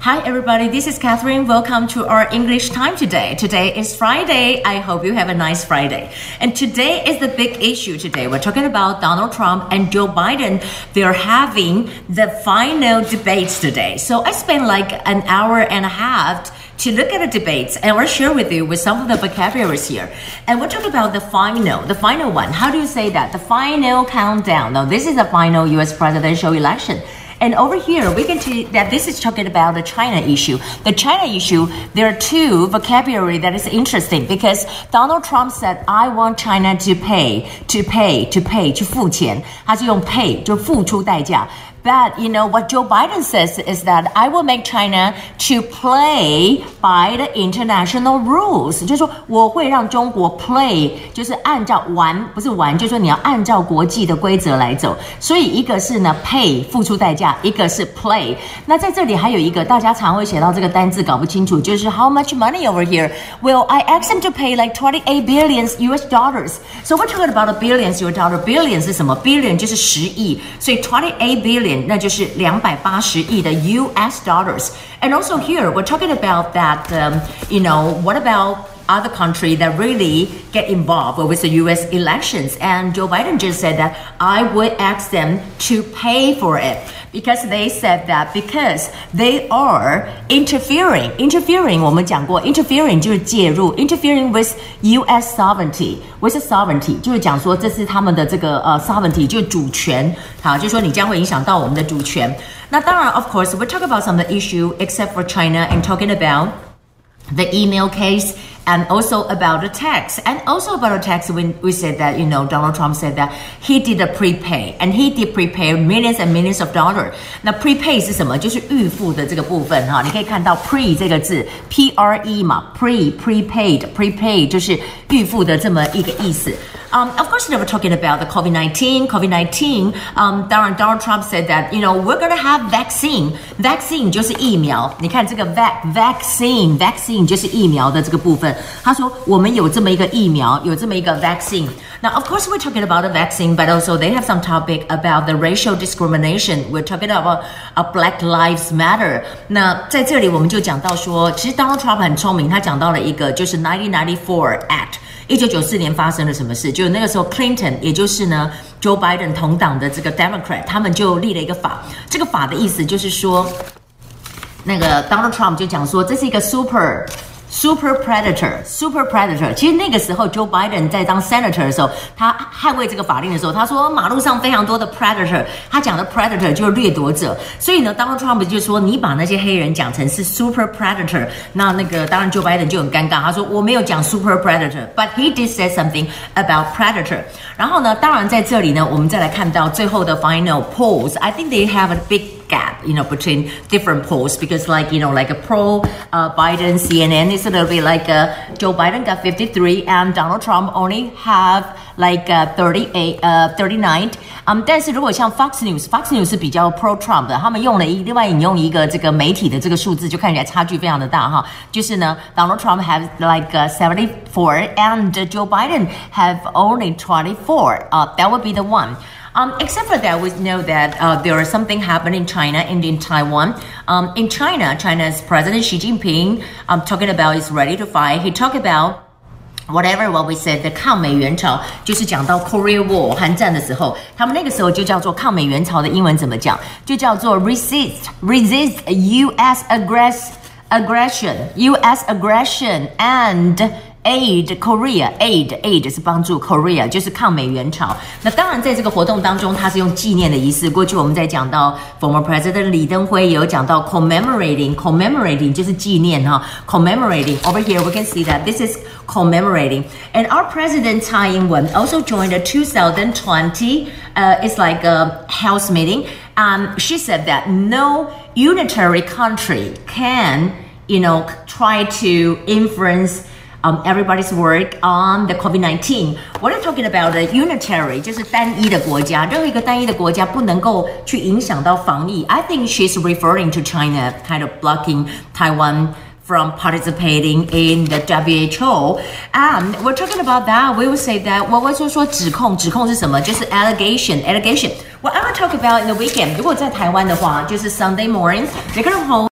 Hi, everybody. This is Catherine. Welcome to our English time today. Today is Friday. I hope you have a nice Friday. And today is the big issue today. We're talking about Donald Trump and Joe Biden. They're having the final debates today. So I spent like an hour and a half to look at the debates and we'll share with you with some of the vocabularies here. And we'll talk about the final, the final one. How do you say that? The final countdown. Now, this is the final US presidential election. And over here, we can see that this is talking about the China issue. The China issue, there are two vocabulary that is interesting because Donald Trump said, I want China to pay, to pay, to pay, 去付钱。他是用 pay 就付出代价。 but you know what Joe Biden says is that I will make China to play by the international rules，就是说我会让中国 play，就是按照玩不是玩，就是说你要按照国际的规则来走。所以一个是呢 pay 付出代价，一个是 play。那在这里还有一个大家常会写到这个单字搞不清楚，就是 how much money over here? Well, I asked him to pay like twenty eight billions US dollars. So we're talking about a billions US dollar. Billion 是什么？Billion 就是十亿，所以 twenty eight billion。 那就是两百八十亿的 U.S. dollars. And also here, we're talking about that. Um, you know, what about other country that really get involved with the U.S. elections? And Joe Biden just said that I would ask them to pay for it because they said that because they are interfering interfering 我们讲过 interfering 就是介入 interfering with U.S. sovereignty with sovereignty 就是讲说这是他们的这个呃 sovereignty 就主权，好，就说你将会影响到我们的主权。那当然，of course we talk about some of the issue except for China and talking about the email case and also about the tax and also about the tax when we said that you know donald trump said that he did a prepay and he did prepay millions and millions of dollars 那 prepay 是什么就是预付的这个部分哈你可以看到 pre 这个字 p r e 嘛 pre prepaid prepay 就是预付的这么一个意思 um, of course, they were talking about the COVID 19. COVID 19, um, Donald, Donald Trump said that, you know, we're going to have vaccine. Vaccine 就是疫苗。你看这个 vac vaccine vaccine 就是疫苗的这个部分。他说我们有这么一个疫苗，有这么一个 vaccine。Now, of course, we're talking about a vaccine, but also they have some topic about the racial discrimination. We're talking about a Black Lives Matter. 那在这里我们就讲到说，其实 Donald Trump 很聪明，他讲到了一个就是 1994 Act。 一九九四年发生了什么事？就那个时候，Clinton，也就是呢，Joe Biden 同党的这个 Democrat，他们就立了一个法。这个法的意思就是说，那个 Donald Trump 就讲说，这是一个 super。Super predator, super predator。其实那个时候，Joe Biden 在当 senator 的时候，他捍卫这个法令的时候，他说马路上非常多的 predator。他讲的 predator 就是掠夺者。所以呢，Donald Trump 就说你把那些黑人讲成是 super predator，那那个当然 Joe Biden 就很尴尬。他说我没有讲 super predator，but he did say something about predator。然后呢，当然在这里呢，我们再来看到最后的 final polls。I think they have a big gap, you know, between different polls because, like, you know, like a pro uh, Biden CNN is a little bit like uh, Joe Biden got 53 and Donald Trump only have like uh, 38 uh 39。嗯，但是如果像 Fox News，Fox News 是比较 pro Trump 的，他们用了一另外引用一个这个媒体的这个数字，就看起来差距非常的大哈。就是呢，Donald Trump has like uh, 74 and Joe Biden have only 24. Uh, that would be the one. Um, except for that, we know that uh, there is something happening in China and in Taiwan. Um, in China, China's President Xi Jinping, um, talking about is ready to fight. He talked about whatever what we said 的抗美援朝，就是讲到 Korea War 韩战的时候，他们那个时候就叫做抗美援朝的英文怎么讲？就叫做 resist resist U.S. aggress aggression U.S. aggression and Aid Korea aid aid 是帮助 Korea 就是抗美援朝。那当然在这个活动当中，它是用纪念的仪式。过去我们在讲到 former president 李登辉也有讲到 commemorating commemorating 就是纪念哈 commemorating over here we can see that this is commemorating and our president Tsai Ing-wen also joined the 2020 uh, it's like a house meeting um, she said that no unitary country can you know try to influence um, everybody's work on the COVID-19. What are talking about the unitary，就是单一的国家，任何一个单一的国家不能够去影响到防疫。I think she's referring to China kind of blocking Taiwan from participating in the WHO. And we're talking about that. We will say that 我会说说指控，指控是什么？就是 allegation, allegation. What I will talk about in the weekend. 如果在台湾的话，就是 Sunday morning, they're gonna hold